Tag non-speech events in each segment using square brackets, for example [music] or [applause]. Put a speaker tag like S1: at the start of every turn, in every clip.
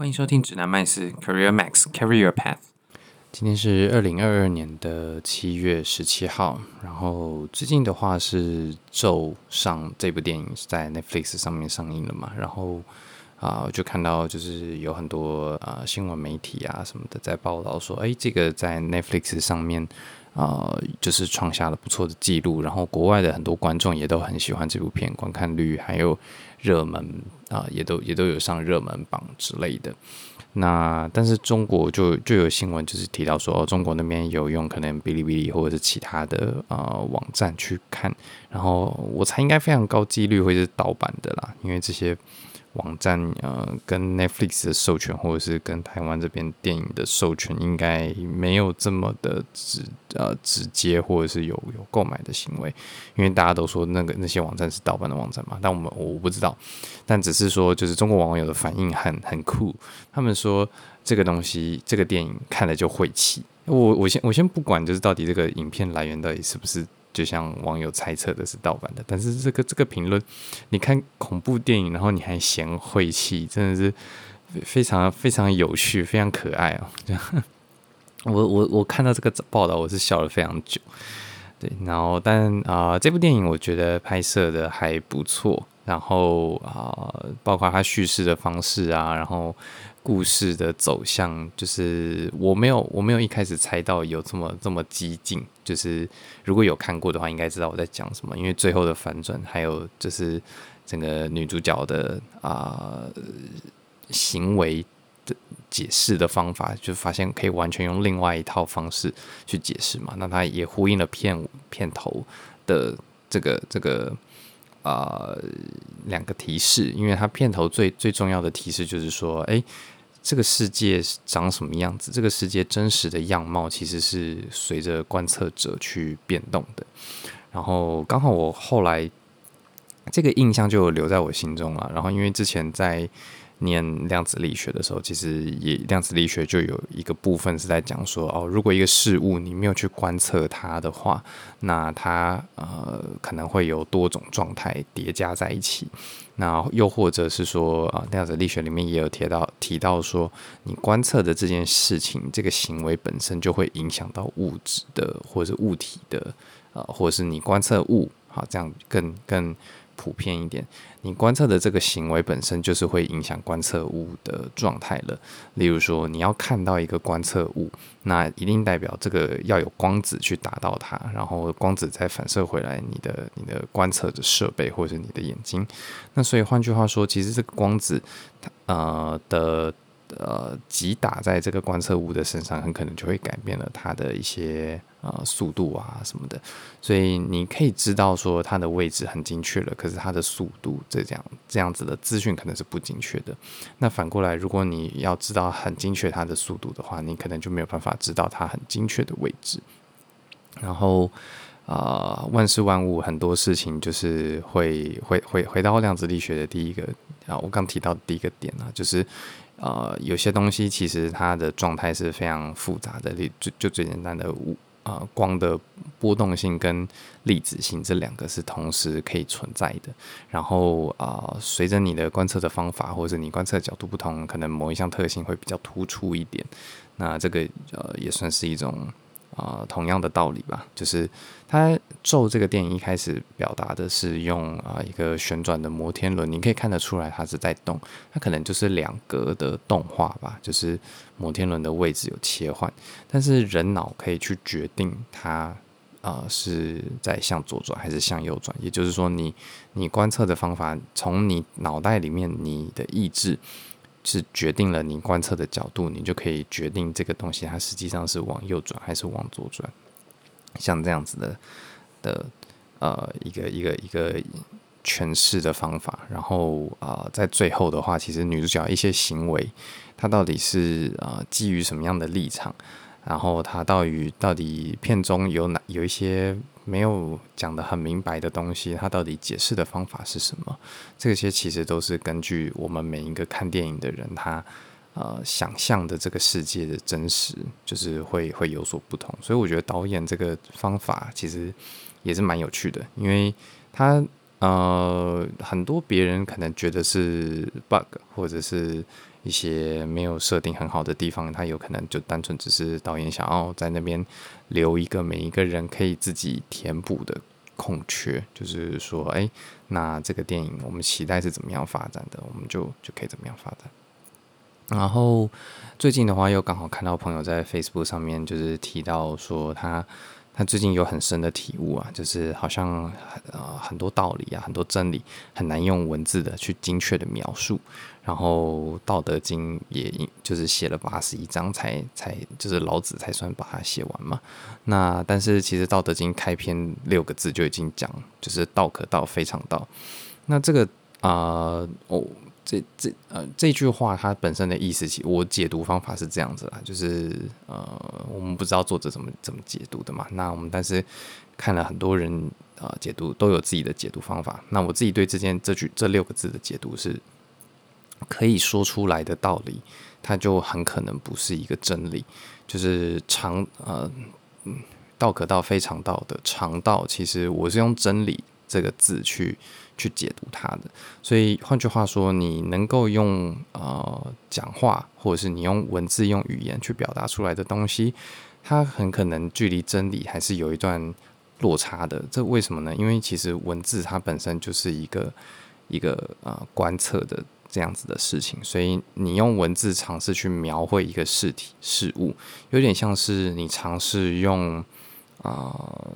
S1: 欢迎收听指南麦斯 Career Max Carry Your Path。今天是二零二二年的七月十七号，然后最近的话是《咒》上这部电影是在 Netflix 上面上映了嘛，然后啊，就看到就是有很多啊、新闻媒体啊什么的在报道说，哎，这个在 Netflix 上面啊、就是创下了不错的记录，然后国外的很多观众也都很喜欢这部片，观看率还有。热门啊、也都也都有上热门榜之类的。那但是中国就就有新闻，就是提到说，哦，中国那边有用可能哔哩哔哩或者是其他的呃网站去看，然后我猜应该非常高几率会是盗版的啦，因为这些。网站呃，跟 Netflix 的授权，或者是跟台湾这边电影的授权，应该没有这么的直呃直接，或者是有有购买的行为，因为大家都说那个那些网站是盗版的网站嘛，但我们我不知道，但只是说就是中国网友的反应很很酷，他们说这个东西这个电影看了就晦气，我我先我先不管，就是到底这个影片来源到底是不是。就像网友猜测的是盗版的，但是这个这个评论，你看恐怖电影，然后你还嫌晦气，真的是非常非常有趣，非常可爱 [laughs] 啊！我我我看到这个报道，我是笑了非常久。对，然后但啊、这部电影我觉得拍摄的还不错，然后啊、包括它叙事的方式啊，然后。故事的走向就是我没有我没有一开始猜到有这么这么激进，就是如果有看过的话，应该知道我在讲什么。因为最后的反转，还有就是整个女主角的啊、行为的解释的方法，就发现可以完全用另外一套方式去解释嘛。那它也呼应了片片头的这个这个。呃，两个提示，因为它片头最最重要的提示就是说，哎，这个世界长什么样子？这个世界真实的样貌其实是随着观测者去变动的。然后刚好我后来这个印象就留在我心中了。然后因为之前在。念量子力学的时候，其实也量子力学就有一个部分是在讲说，哦，如果一个事物你没有去观测它的话，那它呃可能会有多种状态叠加在一起。那又或者是说，啊，量子力学里面也有提到提到说，你观测的这件事情，这个行为本身就会影响到物质的或者是物体的，呃，或者是你观测物，好，这样更更。普遍一点，你观测的这个行为本身就是会影响观测物的状态了。例如说，你要看到一个观测物，那一定代表这个要有光子去达到它，然后光子再反射回来你的你的观测的设备或者你的眼睛。那所以换句话说，其实这个光子它呃的。呃，击打在这个观测物的身上，很可能就会改变了它的一些呃速度啊什么的。所以你可以知道说它的位置很精确了，可是它的速度这样这样子的资讯可能是不精确的。那反过来，如果你要知道很精确它的速度的话，你可能就没有办法知道它很精确的位置。然后啊、万事万物很多事情就是会回回回到量子力学的第一个啊，我刚提到的第一个点啊，就是。呃，有些东西其实它的状态是非常复杂的，就就最简单的物啊光的波动性跟粒子性这两个是同时可以存在的。然后啊，随着你的观测的方法或者你观测的角度不同，可能某一项特性会比较突出一点。那这个呃也算是一种。啊、同样的道理吧，就是它咒这个电影一开始表达的是用啊、一个旋转的摩天轮，你可以看得出来它是在动，它可能就是两格的动画吧，就是摩天轮的位置有切换，但是人脑可以去决定它啊、是在向左转还是向右转，也就是说你你观测的方法从你脑袋里面你的意志。是决定了你观测的角度，你就可以决定这个东西它实际上是往右转还是往左转，像这样子的的呃一个一个一个诠释的方法。然后啊、在最后的话，其实女主角一些行为，她到底是啊、呃、基于什么样的立场？然后她到底到底片中有哪有一些？没有讲得很明白的东西，她到底解释的方法是什么？这些其实都是根据我们每一个看电影的人，他呃想象的这个世界的真实，就是会会有所不同。所以我觉得导演这个方法其实也是蛮有趣的，因为他呃很多别人可能觉得是 bug 或者是一些没有设定很好的地方，它有可能就单纯只是导演想要在那边留一个每一个人可以自己填补的空缺，就是说，哎，那这个电影我们期待是怎么样发展的，我们就就可以怎么样发展。然后最近的话，又刚好看到朋友在 Facebook 上面就是提到说。他他最近有很深的体悟啊，就是好像呃很多道理啊，很多真理很难用文字的去精确的描述。然后《道德经》也就是写了八十一章才才就是老子才算把它写完嘛。那但是其实《道德经》开篇六个字就已经讲，就是“道可道，非常道”。那这个啊、哦。这这呃这句话它本身的意思，其我解读方法是这样子啦，就是呃我们不知道作者怎么怎么解读的嘛。那我们但是看了很多人啊、呃、解读都有自己的解读方法。那我自己对这件这句这六个字的解读是，可以说出来的道理，它就很可能不是一个真理。就是常呃道可道非常道的常道，其实我是用真理这个字去。去解读它的，所以换句话说，你能够用呃讲话，或者是你用文字、用语言去表达出来的东西，它很可能距离真理还是有一段落差的。这为什么呢？因为其实文字它本身就是一个一个呃观测的这样子的事情，所以你用文字尝试去描绘一个事体事物，有点像是你尝试用啊、呃、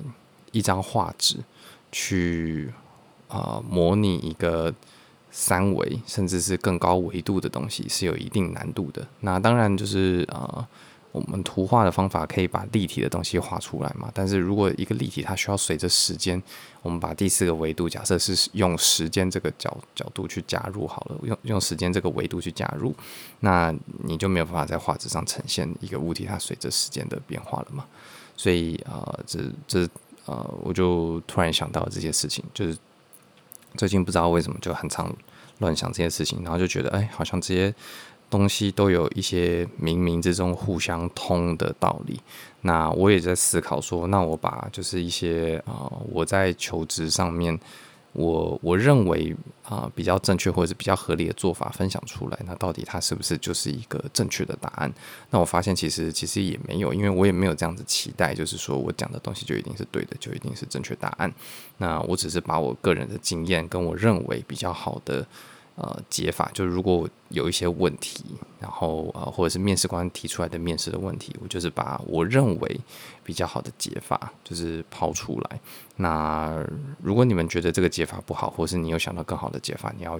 S1: 一张画纸去。啊、模拟一个三维甚至是更高维度的东西是有一定难度的。那当然就是呃，我们图画的方法可以把立体的东西画出来嘛。但是如果一个立体它需要随着时间，我们把第四个维度假设是用时间这个角角度去加入好了，用用时间这个维度去加入，那你就没有办法在画纸上呈现一个物体它随着时间的变化了嘛。所以啊、这这呃，我就突然想到这些事情，就是。最近不知道为什么就很常乱想这些事情，然后就觉得哎，好像这些东西都有一些冥冥之中互相通的道理。那我也在思考说，那我把就是一些啊、呃，我在求职上面。我我认为啊、比较正确或者是比较合理的做法分享出来，那到底它是不是就是一个正确的答案？那我发现其实其实也没有，因为我也没有这样子期待，就是说我讲的东西就一定是对的，就一定是正确答案。那我只是把我个人的经验跟我认为比较好的。呃，解法就是如果有一些问题，然后呃，或者是面试官提出来的面试的问题，我就是把我认为比较好的解法就是抛出来。那如果你们觉得这个解法不好，或者是你有想到更好的解法，你要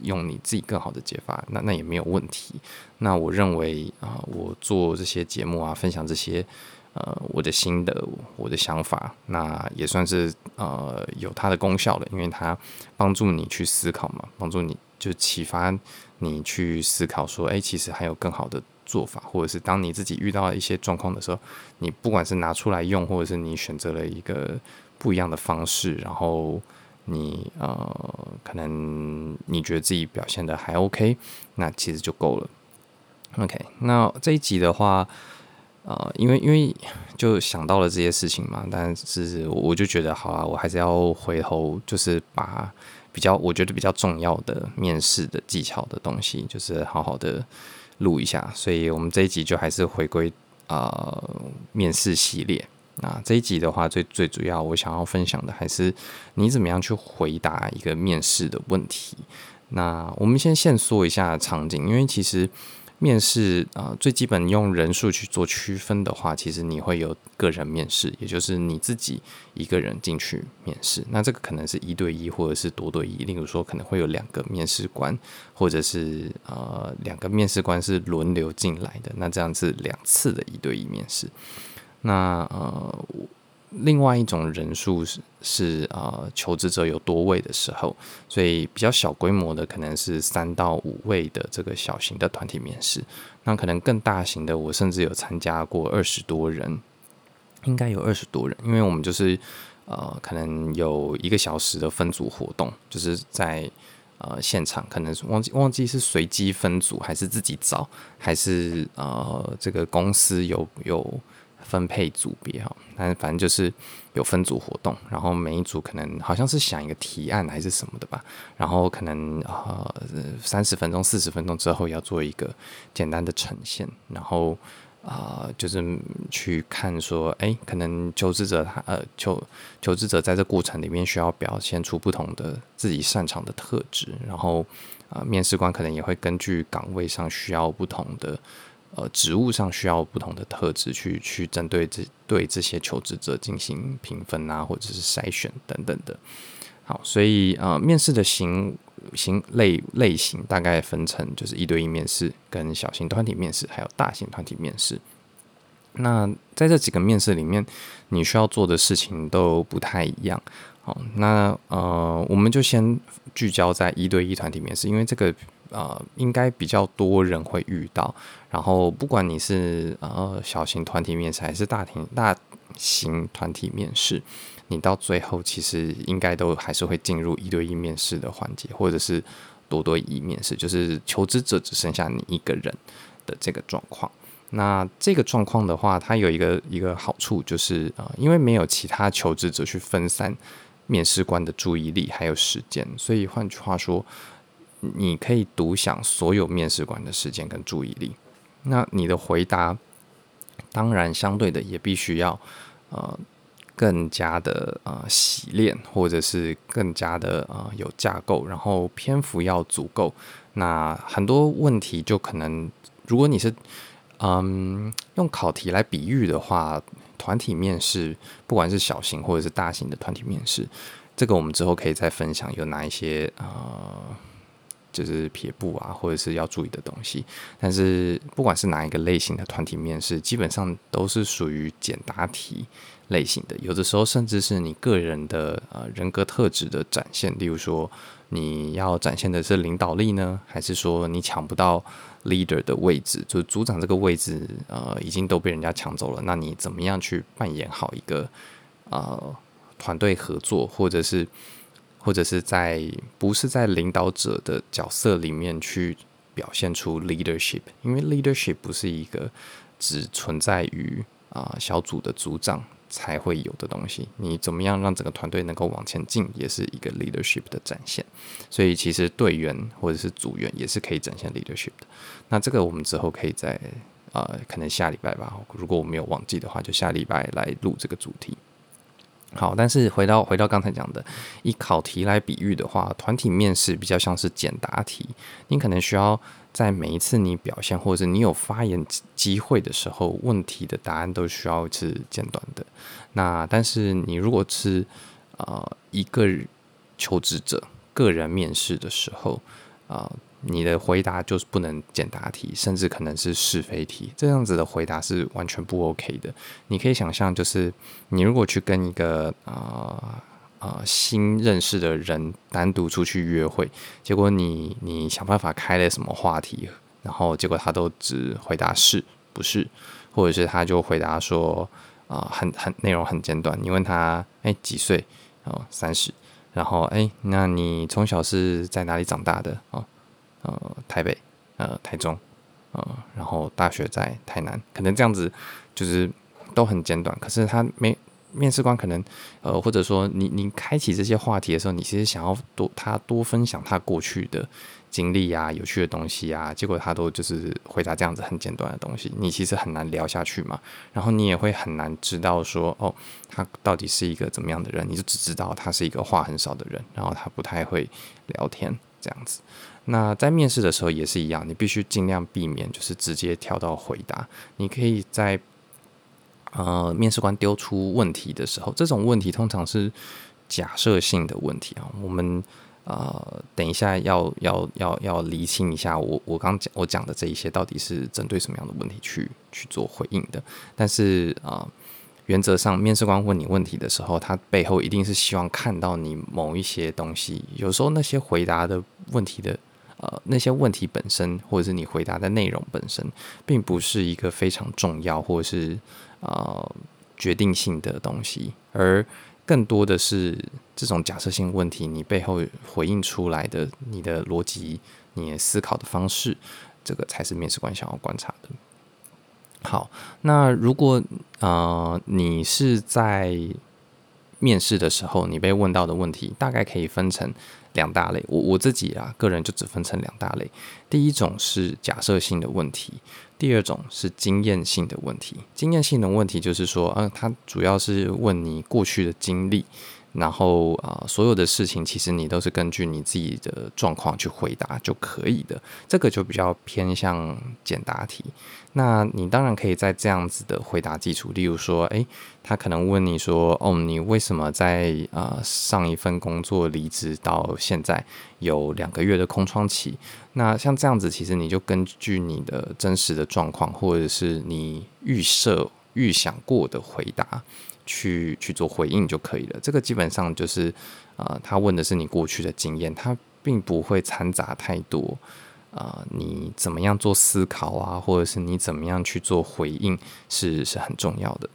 S1: 用你自己更好的解法，那那也没有问题。那我认为啊、我做这些节目啊，分享这些。呃，我的心得，我的想法，那也算是呃有它的功效了，因为它帮助你去思考嘛，帮助你就启发你去思考说，哎，其实还有更好的做法，或者是当你自己遇到一些状况的时候，你不管是拿出来用，或者是你选择了一个不一样的方式，然后你呃可能你觉得自己表现的还 OK，那其实就够了。OK，那这一集的话。呃，因为因为就想到了这些事情嘛，但是我就觉得好啊，我还是要回头，就是把比较我觉得比较重要的面试的技巧的东西，就是好好的录一下。所以我们这一集就还是回归呃面试系列。那这一集的话，最最主要我想要分享的还是你怎么样去回答一个面试的问题。那我们先先说一下场景，因为其实。面试啊、最基本用人数去做区分的话，其实你会有个人面试，也就是你自己一个人进去面试。那这个可能是一对一，或者是多对一。例如说，可能会有两个面试官，或者是呃两个面试官是轮流进来的。那这样是两次的一对一面试。那呃。另外一种人数是是呃求职者有多位的时候，所以比较小规模的可能是三到五位的这个小型的团体面试。那可能更大型的，我甚至有参加过二十多人，应该有二十多人，因为我们就是呃可能有一个小时的分组活动，就是在呃现场，可能忘记忘记是随机分组还是自己找，还是呃这个公司有有。分配组别哈，但反正就是有分组活动，然后每一组可能好像是想一个提案还是什么的吧，然后可能呃三十分钟、四十分钟之后要做一个简单的呈现，然后啊、就是去看说，哎，可能求职者他呃求求职者在这过程里面需要表现出不同的自己擅长的特质，然后啊、面试官可能也会根据岗位上需要不同的。呃，职务上需要不同的特质去去针对这对这些求职者进行评分啊，或者是筛选等等的。好，所以呃，面试的型型类类型大概分成就是一对一面试、跟小型团体面试，还有大型团体面试。那在这几个面试里面，你需要做的事情都不太一样。好，那呃，我们就先聚焦在一对一团体面试，因为这个。呃，应该比较多人会遇到。然后，不管你是呃小型团体面试还是大型大型团体面试，你到最后其实应该都还是会进入一对一面试的环节，或者是多对一面试，就是求职者只剩下你一个人的这个状况。那这个状况的话，它有一个一个好处，就是呃，因为没有其他求职者去分散面试官的注意力还有时间，所以换句话说。你可以独享所有面试官的时间跟注意力，那你的回答当然相对的也必须要呃更加的呃洗练，或者是更加的呃有架构，然后篇幅要足够。那很多问题就可能，如果你是嗯用考题来比喻的话，团体面试不管是小型或者是大型的团体面试，这个我们之后可以再分享有哪一些呃。就是撇步啊，或者是要注意的东西。但是不管是哪一个类型的团体面试，基本上都是属于简答题类型的。有的时候甚至是你个人的呃人格特质的展现。例如说，你要展现的是领导力呢，还是说你抢不到 leader 的位置？就是组长这个位置呃已经都被人家抢走了。那你怎么样去扮演好一个呃团队合作，或者是？或者是在不是在领导者的角色里面去表现出 leadership，因为 leadership 不是一个只存在于啊、小组的组长才会有的东西。你怎么样让整个团队能够往前进，也是一个 leadership 的展现。所以其实队员或者是组员也是可以展现 leadership 的。那这个我们之后可以在啊、可能下礼拜吧，如果我没有忘记的话，就下礼拜来录这个主题。好，但是回到回到刚才讲的，以考题来比喻的话，团体面试比较像是简答题。你可能需要在每一次你表现或者是你有发言机会的时候，问题的答案都需要是简短的。那但是你如果是呃一个求职者个人面试的时候，啊、你的回答就是不能简答题，甚至可能是是非题，这样子的回答是完全不 OK 的。你可以想象，就是你如果去跟一个啊啊、新认识的人单独出去约会，结果你你想办法开了什么话题，然后结果他都只回答是不是，或者是他就回答说啊、很很内容很简短。你问他哎几岁哦三十，然后哎那你从小是在哪里长大的哦？呃，台北，呃，台中，呃，然后大学在台南，可能这样子就是都很简短。可是他没面试官可能，呃，或者说你你开启这些话题的时候，你其实想要多他多分享他过去的经历啊，有趣的东西啊，结果他都就是回答这样子很简短的东西，你其实很难聊下去嘛。然后你也会很难知道说，哦，他到底是一个怎么样的人？你就只知道他是一个话很少的人，然后他不太会聊天这样子。那在面试的时候也是一样，你必须尽量避免就是直接跳到回答。你可以在呃面试官丢出问题的时候，这种问题通常是假设性的问题啊。我们呃等一下要要要要厘清一下我，我刚讲我讲的这一些到底是针对什么样的问题去去做回应的。但是啊。原则上，面试官问你问题的时候，他背后一定是希望看到你某一些东西。有时候那些回答的问题的，呃，那些问题本身，或者是你回答的内容本身，并不是一个非常重要或者是呃决定性的东西，而更多的是这种假设性问题，你背后回应出来的你的逻辑、你思考的方式，这个才是面试官想要观察的。好，那如果呃你是在面试的时候，你被问到的问题大概可以分成两大类。我我自己啊，个人就只分成两大类。第一种是假设性的问题，第二种是经验性的问题。经验性的问题就是说，嗯，它主要是问你过去的经历。然后啊、所有的事情其实你都是根据你自己的状况去回答就可以的，这个就比较偏向简答题。那你当然可以在这样子的回答基础，例如说，诶，他可能问你说，哦，你为什么在啊、呃、上一份工作离职到现在有两个月的空窗期？那像这样子，其实你就根据你的真实的状况，或者是你预设、预想过的回答。去去做回应就可以了。这个基本上就是，呃，他问的是你过去的经验，他并不会掺杂太多，啊，你怎么样做思考啊，或者是你怎么样去做回应是是很重要的。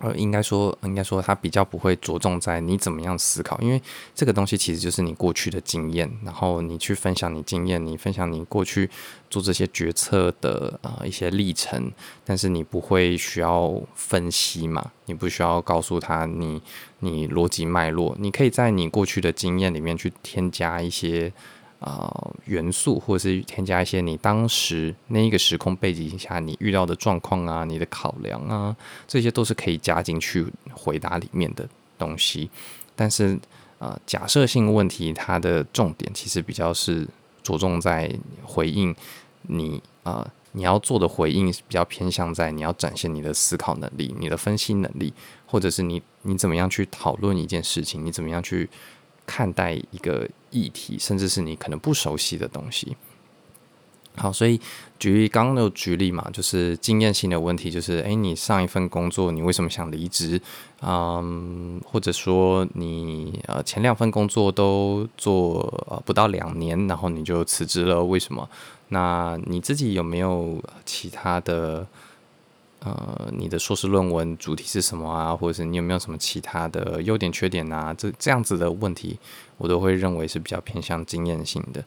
S1: 呃，应该说，应该说，他比较不会着重在你怎么样思考，因为这个东西其实就是你过去的经验，然后你去分享你经验，你分享你过去做这些决策的呃一些历程，但是你不会需要分析嘛，你不需要告诉他你你逻辑脉络，你可以在你过去的经验里面去添加一些。啊、元素或者是添加一些你当时那一个时空背景下你遇到的状况啊，你的考量啊，这些都是可以加进去回答里面的东西。但是，啊、呃，假设性问题它的重点其实比较是着重在回应你啊、你要做的回应比较偏向在你要展现你的思考能力、你的分析能力，或者是你你怎么样去讨论一件事情，你怎么样去。看待一个议题，甚至是你可能不熟悉的东西。好，所以举例，刚刚有举例嘛，就是经验性的问题，就是诶，你上一份工作你为什么想离职？嗯，或者说你呃前两份工作都做呃不到两年，然后你就辞职了，为什么？那你自己有没有其他的？呃，你的硕士论文主题是什么啊？或者是你有没有什么其他的优点、缺点啊？这这样子的问题，我都会认为是比较偏向经验性的。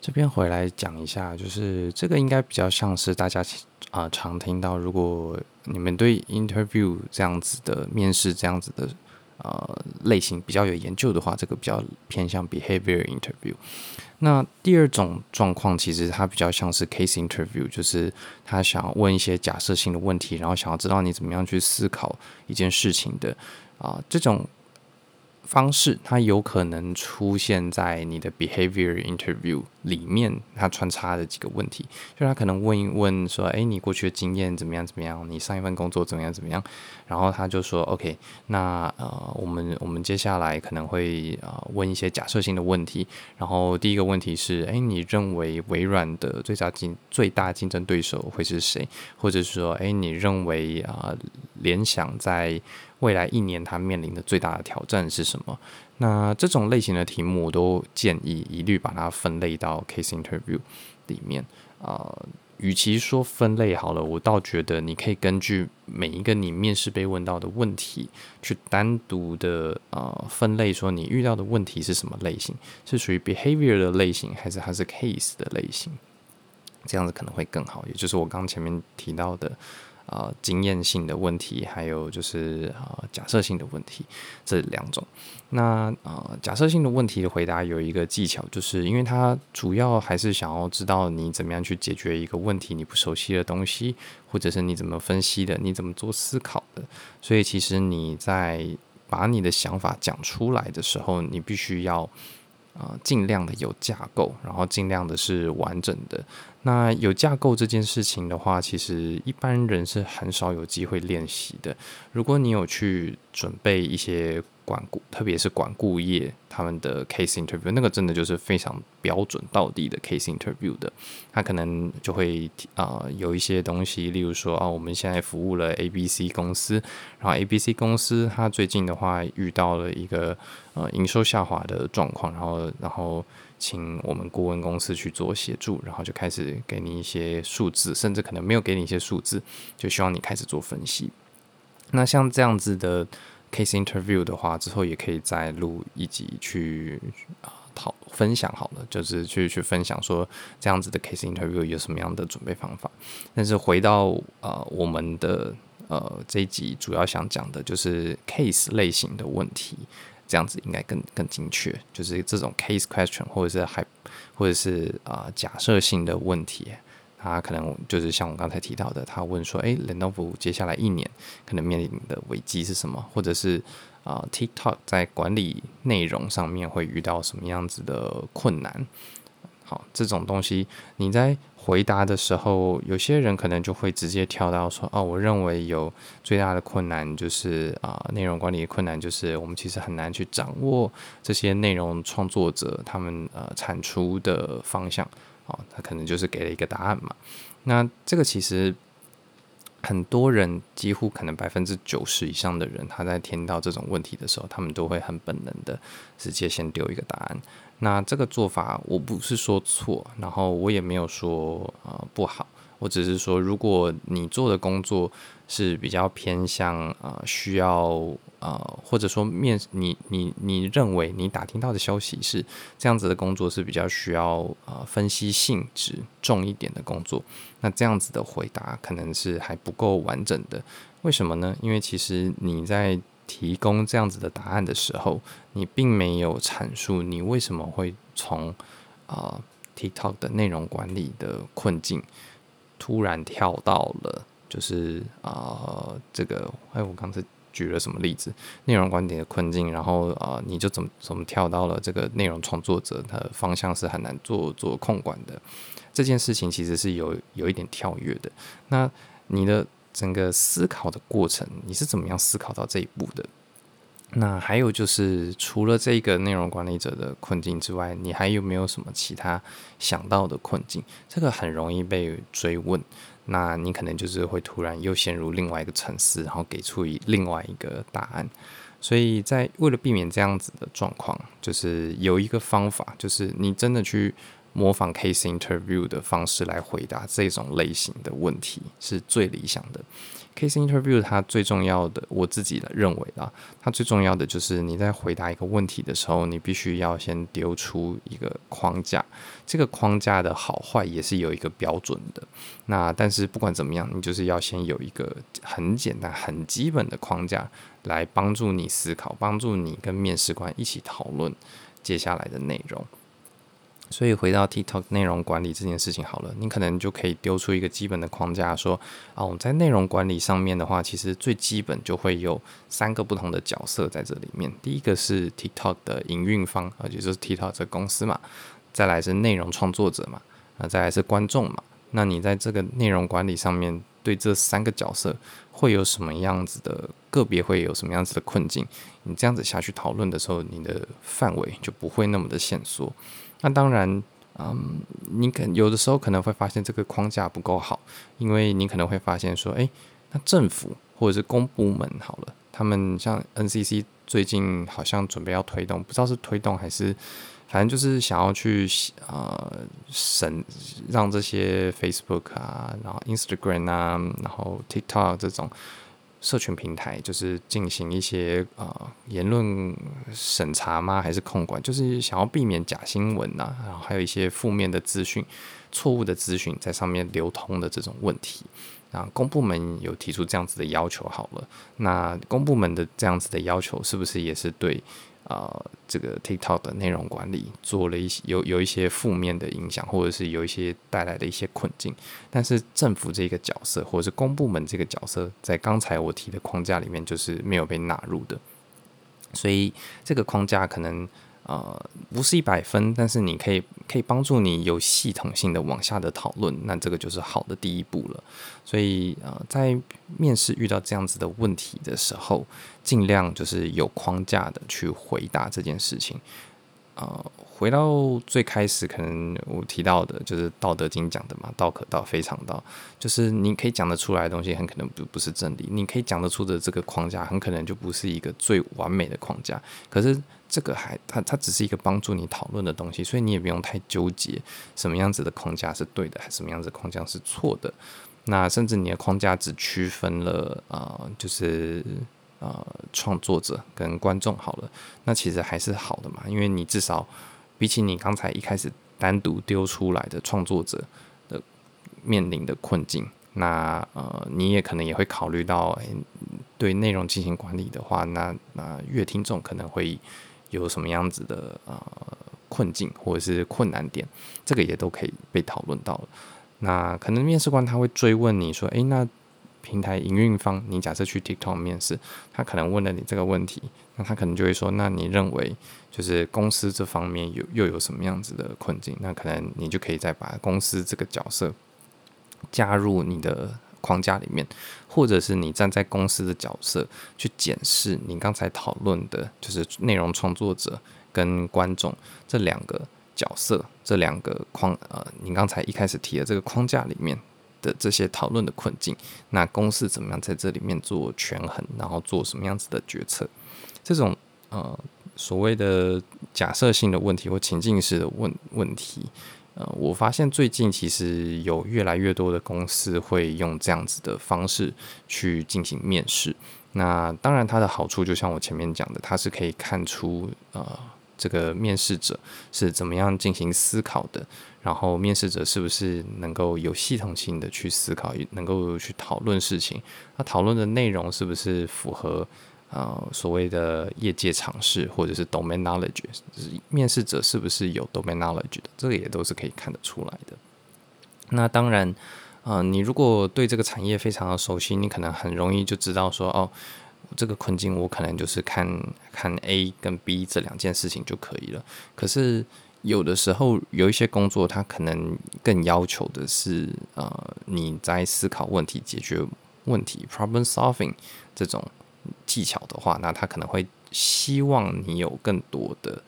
S1: 这边回来讲一下，就是这个应该比较像是大家啊、常听到，如果你们对 interview 这样子的面试这样子的呃类型比较有研究的话，这个比较偏向 behavior interview。那第二种状况，其实它比较像是 case interview，就是他想要问一些假设性的问题，然后想要知道你怎么样去思考一件事情的啊、这种。方式，它有可能出现在你的 behavior interview 里面，它穿插的几个问题，就他可能问一问说，诶，你过去的经验怎么样？怎么样？你上一份工作怎么样？怎么样？然后他就说，OK，那呃，我们我们接下来可能会呃问一些假设性的问题。然后第一个问题是，诶，你认为微软的最大竞最大竞争对手会是谁？或者是说，诶，你认为啊、联想在未来一年，它面临的最大的挑战是什么？那这种类型的题目，我都建议一律把它分类到 case interview 里面。啊、呃，与其说分类好了，我倒觉得你可以根据每一个你面试被问到的问题，去单独的呃分类，说你遇到的问题是什么类型，是属于 behavior 的类型，还是它是 case 的类型？这样子可能会更好。也就是我刚前面提到的。呃，经验性的问题，还有就是呃，假设性的问题，这两种。那呃，假设性的问题的回答有一个技巧，就是因为它主要还是想要知道你怎么样去解决一个问题，你不熟悉的东西，或者是你怎么分析的，你怎么做思考的。所以其实你在把你的想法讲出来的时候，你必须要。啊，尽量的有架构，然后尽量的是完整的。那有架构这件事情的话，其实一般人是很少有机会练习的。如果你有去准备一些。管顾，特别是管顾业，他们的 case interview 那个真的就是非常标准到底的 case interview 的，他可能就会啊、有一些东西，例如说啊，我们现在服务了 A B C 公司，然后 A B C 公司它最近的话遇到了一个呃营收下滑的状况，然后然后请我们顾问公司去做协助，然后就开始给你一些数字，甚至可能没有给你一些数字，就希望你开始做分析。那像这样子的。Case interview 的话，之后也可以再录一集去啊讨分享好了，就是去去分享说这样子的 case interview 有什么样的准备方法。但是回到呃我们的呃这一集主要想讲的就是 case 类型的问题，这样子应该更更精确，就是这种 case question 或者是还或者是啊、呃、假设性的问题。他可能就是像我刚才提到的，他问说：“诶、欸、Lenovo 接下来一年可能面临的危机是什么？或者是啊、TikTok 在管理内容上面会遇到什么样子的困难？”好，这种东西你在回答的时候，有些人可能就会直接跳到说：“哦，我认为有最大的困难就是啊、内容管理的困难就是我们其实很难去掌握这些内容创作者他们呃产出的方向。”哦，他可能就是给了一个答案嘛。那这个其实很多人，几乎可能百分之九十以上的人，他在听到这种问题的时候，他们都会很本能的直接先丢一个答案。那这个做法，我不是说错，然后我也没有说呃不好，我只是说，如果你做的工作是比较偏向呃需要。呃，或者说面你你你认为你打听到的消息是这样子的工作是比较需要呃分析性质重一点的工作，那这样子的回答可能是还不够完整的。为什么呢？因为其实你在提供这样子的答案的时候，你并没有阐述你为什么会从啊、TikTok 的内容管理的困境突然跳到了就是啊、这个哎我刚才。举了什么例子？内容观点的困境，然后啊、你就怎么怎么跳到了这个内容创作者他的方向是很难做做控管的这件事情，其实是有有一点跳跃的。那你的整个思考的过程，你是怎么样思考到这一步的？那还有就是，除了这个内容管理者的困境之外，你还有没有什么其他想到的困境？这个很容易被追问。那你可能就是会突然又陷入另外一个沉思，然后给出一另外一个答案。所以在为了避免这样子的状况，就是有一个方法，就是你真的去模仿 case interview 的方式来回答这种类型的问题，是最理想的。Case interview 它最重要的，我自己的认为啊，它最重要的就是你在回答一个问题的时候，你必须要先丢出一个框架，这个框架的好坏也是有一个标准的。那但是不管怎么样，你就是要先有一个很简单、很基本的框架来帮助你思考，帮助你跟面试官一起讨论接下来的内容。所以回到 TikTok 内容管理这件事情好了，你可能就可以丢出一个基本的框架，说啊，我们在内容管理上面的话，其实最基本就会有三个不同的角色在这里面。第一个是 TikTok 的营运方，也就是 TikTok 这公司嘛；再来是内容创作者嘛；啊，再来是观众嘛。那你在这个内容管理上面，对这三个角色会有什么样子的个别会有什么样子的困境？你这样子下去讨论的时候，你的范围就不会那么的限缩。那当然，嗯，你可有的时候可能会发现这个框架不够好，因为你可能会发现说，诶，那政府或者是公部门好了，他们像 NCC 最近好像准备要推动，不知道是推动还是，反正就是想要去呃审让这些 Facebook 啊，然后 Instagram 啊，然后 TikTok 这种。社群平台就是进行一些呃言论审查吗？还是控管？就是想要避免假新闻呐、啊，然后还有一些负面的资讯、错误的资讯在上面流通的这种问题。啊，公部门有提出这样子的要求，好了，那公部门的这样子的要求是不是也是对？呃，这个 TikTok 的内容管理做了一些有有一些负面的影响，或者是有一些带来的一些困境。但是政府这个角色，或者是公部门这个角色，在刚才我提的框架里面，就是没有被纳入的。所以这个框架可能。呃，不是一百分，但是你可以可以帮助你有系统性的往下的讨论，那这个就是好的第一步了。所以呃，在面试遇到这样子的问题的时候，尽量就是有框架的去回答这件事情。呃，回到最开始，可能我提到的就是《道德经》讲的嘛，“道可道，非常道”，就是你可以讲得出来的东西，很可能不不是真理；你可以讲得出的这个框架，很可能就不是一个最完美的框架。可是。这个还它它只是一个帮助你讨论的东西，所以你也不用太纠结什么样子的框架是对的，还是什么样子框架是错的。那甚至你的框架只区分了啊、呃，就是呃创作者跟观众好了，那其实还是好的嘛，因为你至少比起你刚才一开始单独丢出来的创作者的面临的困境，那呃，你也可能也会考虑到，哎，对内容进行管理的话，那那阅听众可能会有什么样子的呃困境或者是困难点，这个也都可以被讨论到了。那可能面试官他会追问你说，哎，那平台营运方，你假设去 TikTok 面试，他可能问了你这个问题，那他可能就会说，那你认为就是公司这方面有又有什么样子的困境？那可能你就可以再把公司这个角色加入你的框架里面，或者是你站在公司的角色去检视你刚才讨论的，就是内容创作者跟观众这两个角色，这两个框，呃，你刚才一开始提的这个框架里面的这些讨论的困境，那公司怎么样在这里面做权衡，然后做什么样子的决策？这种呃所谓的假设性的问题或情境式的问问题，呃，我发现最近其实有越来越多的公司会用这样子的方式去进行面试。那当然，它的好处就像我前面讲的，它是可以看出呃。这个面试者是怎么样进行思考的？然后面试者是不是能够有系统性的去思考，能够去讨论事情？那讨论的内容是不是符合呃所谓的业界常识或者是 domain knowledge？就是面试者是不是有 domain knowledge 的？这个也都是可以看得出来的。那当然，呃，你如果对这个产业非常的熟悉，你可能很容易就知道说哦。这个困境，我可能就是看看 A 跟 B 这两件事情就可以了。可是有的时候有一些工作，它可能更要求的是，呃，你在思考问题、解决问题 （problem solving） 这种技巧的话，那他可能会希望你有更多的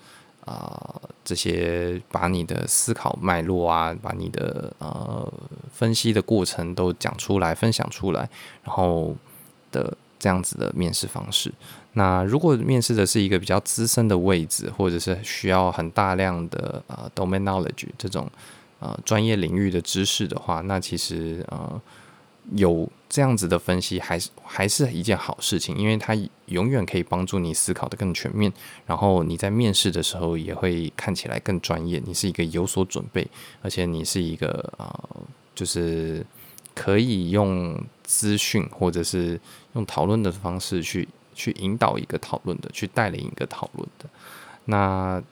S1: 啊、这些把你的思考脉络啊，把你的呃分析的过程都讲出来、分享出来，然后的。这样子的面试方式，那如果面试的是一个比较资深的位置，或者是需要很大量的呃 domain knowledge 这种呃专业领域的知识的话，那其实呃有这样子的分析还是还是一件好事情，因为它永远可以帮助你思考得更全面，然后你在面试的时候也会看起来更专业，你是一个有所准备，而且你是一个呃就是。可以用资讯或者是用讨论的方式去去引导一个讨论的，去带领一个讨论的。那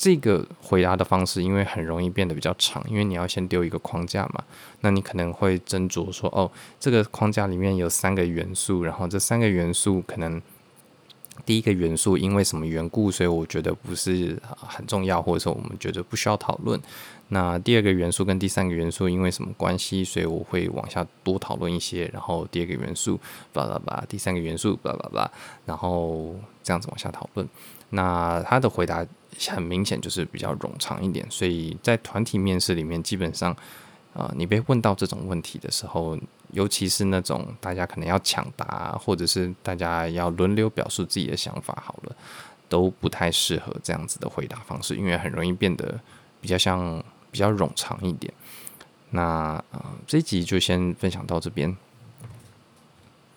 S1: 这个回答的方式，因为很容易变得比较长，因为你要先丢一个框架嘛。那你可能会斟酌说，哦，这个框架里面有三个元素，然后这三个元素可能。第一个元素因为什么缘故，所以我觉得不是很重要，或者说我们觉得不需要讨论。那第二个元素跟第三个元素因为什么关系，所以我会往下多讨论一些。然后第二个元素，巴拉巴，第三个元素，巴拉巴，然后这样子往下讨论。那他的回答很明显就是比较冗长一点，所以在团体面试里面，基本上。啊、你被问到这种问题的时候，尤其是那种大家可能要抢答，或者是大家要轮流表述自己的想法，好了，都不太适合这样子的回答方式，因为很容易变得比较像比较冗长一点。那呃，这一集就先分享到这边。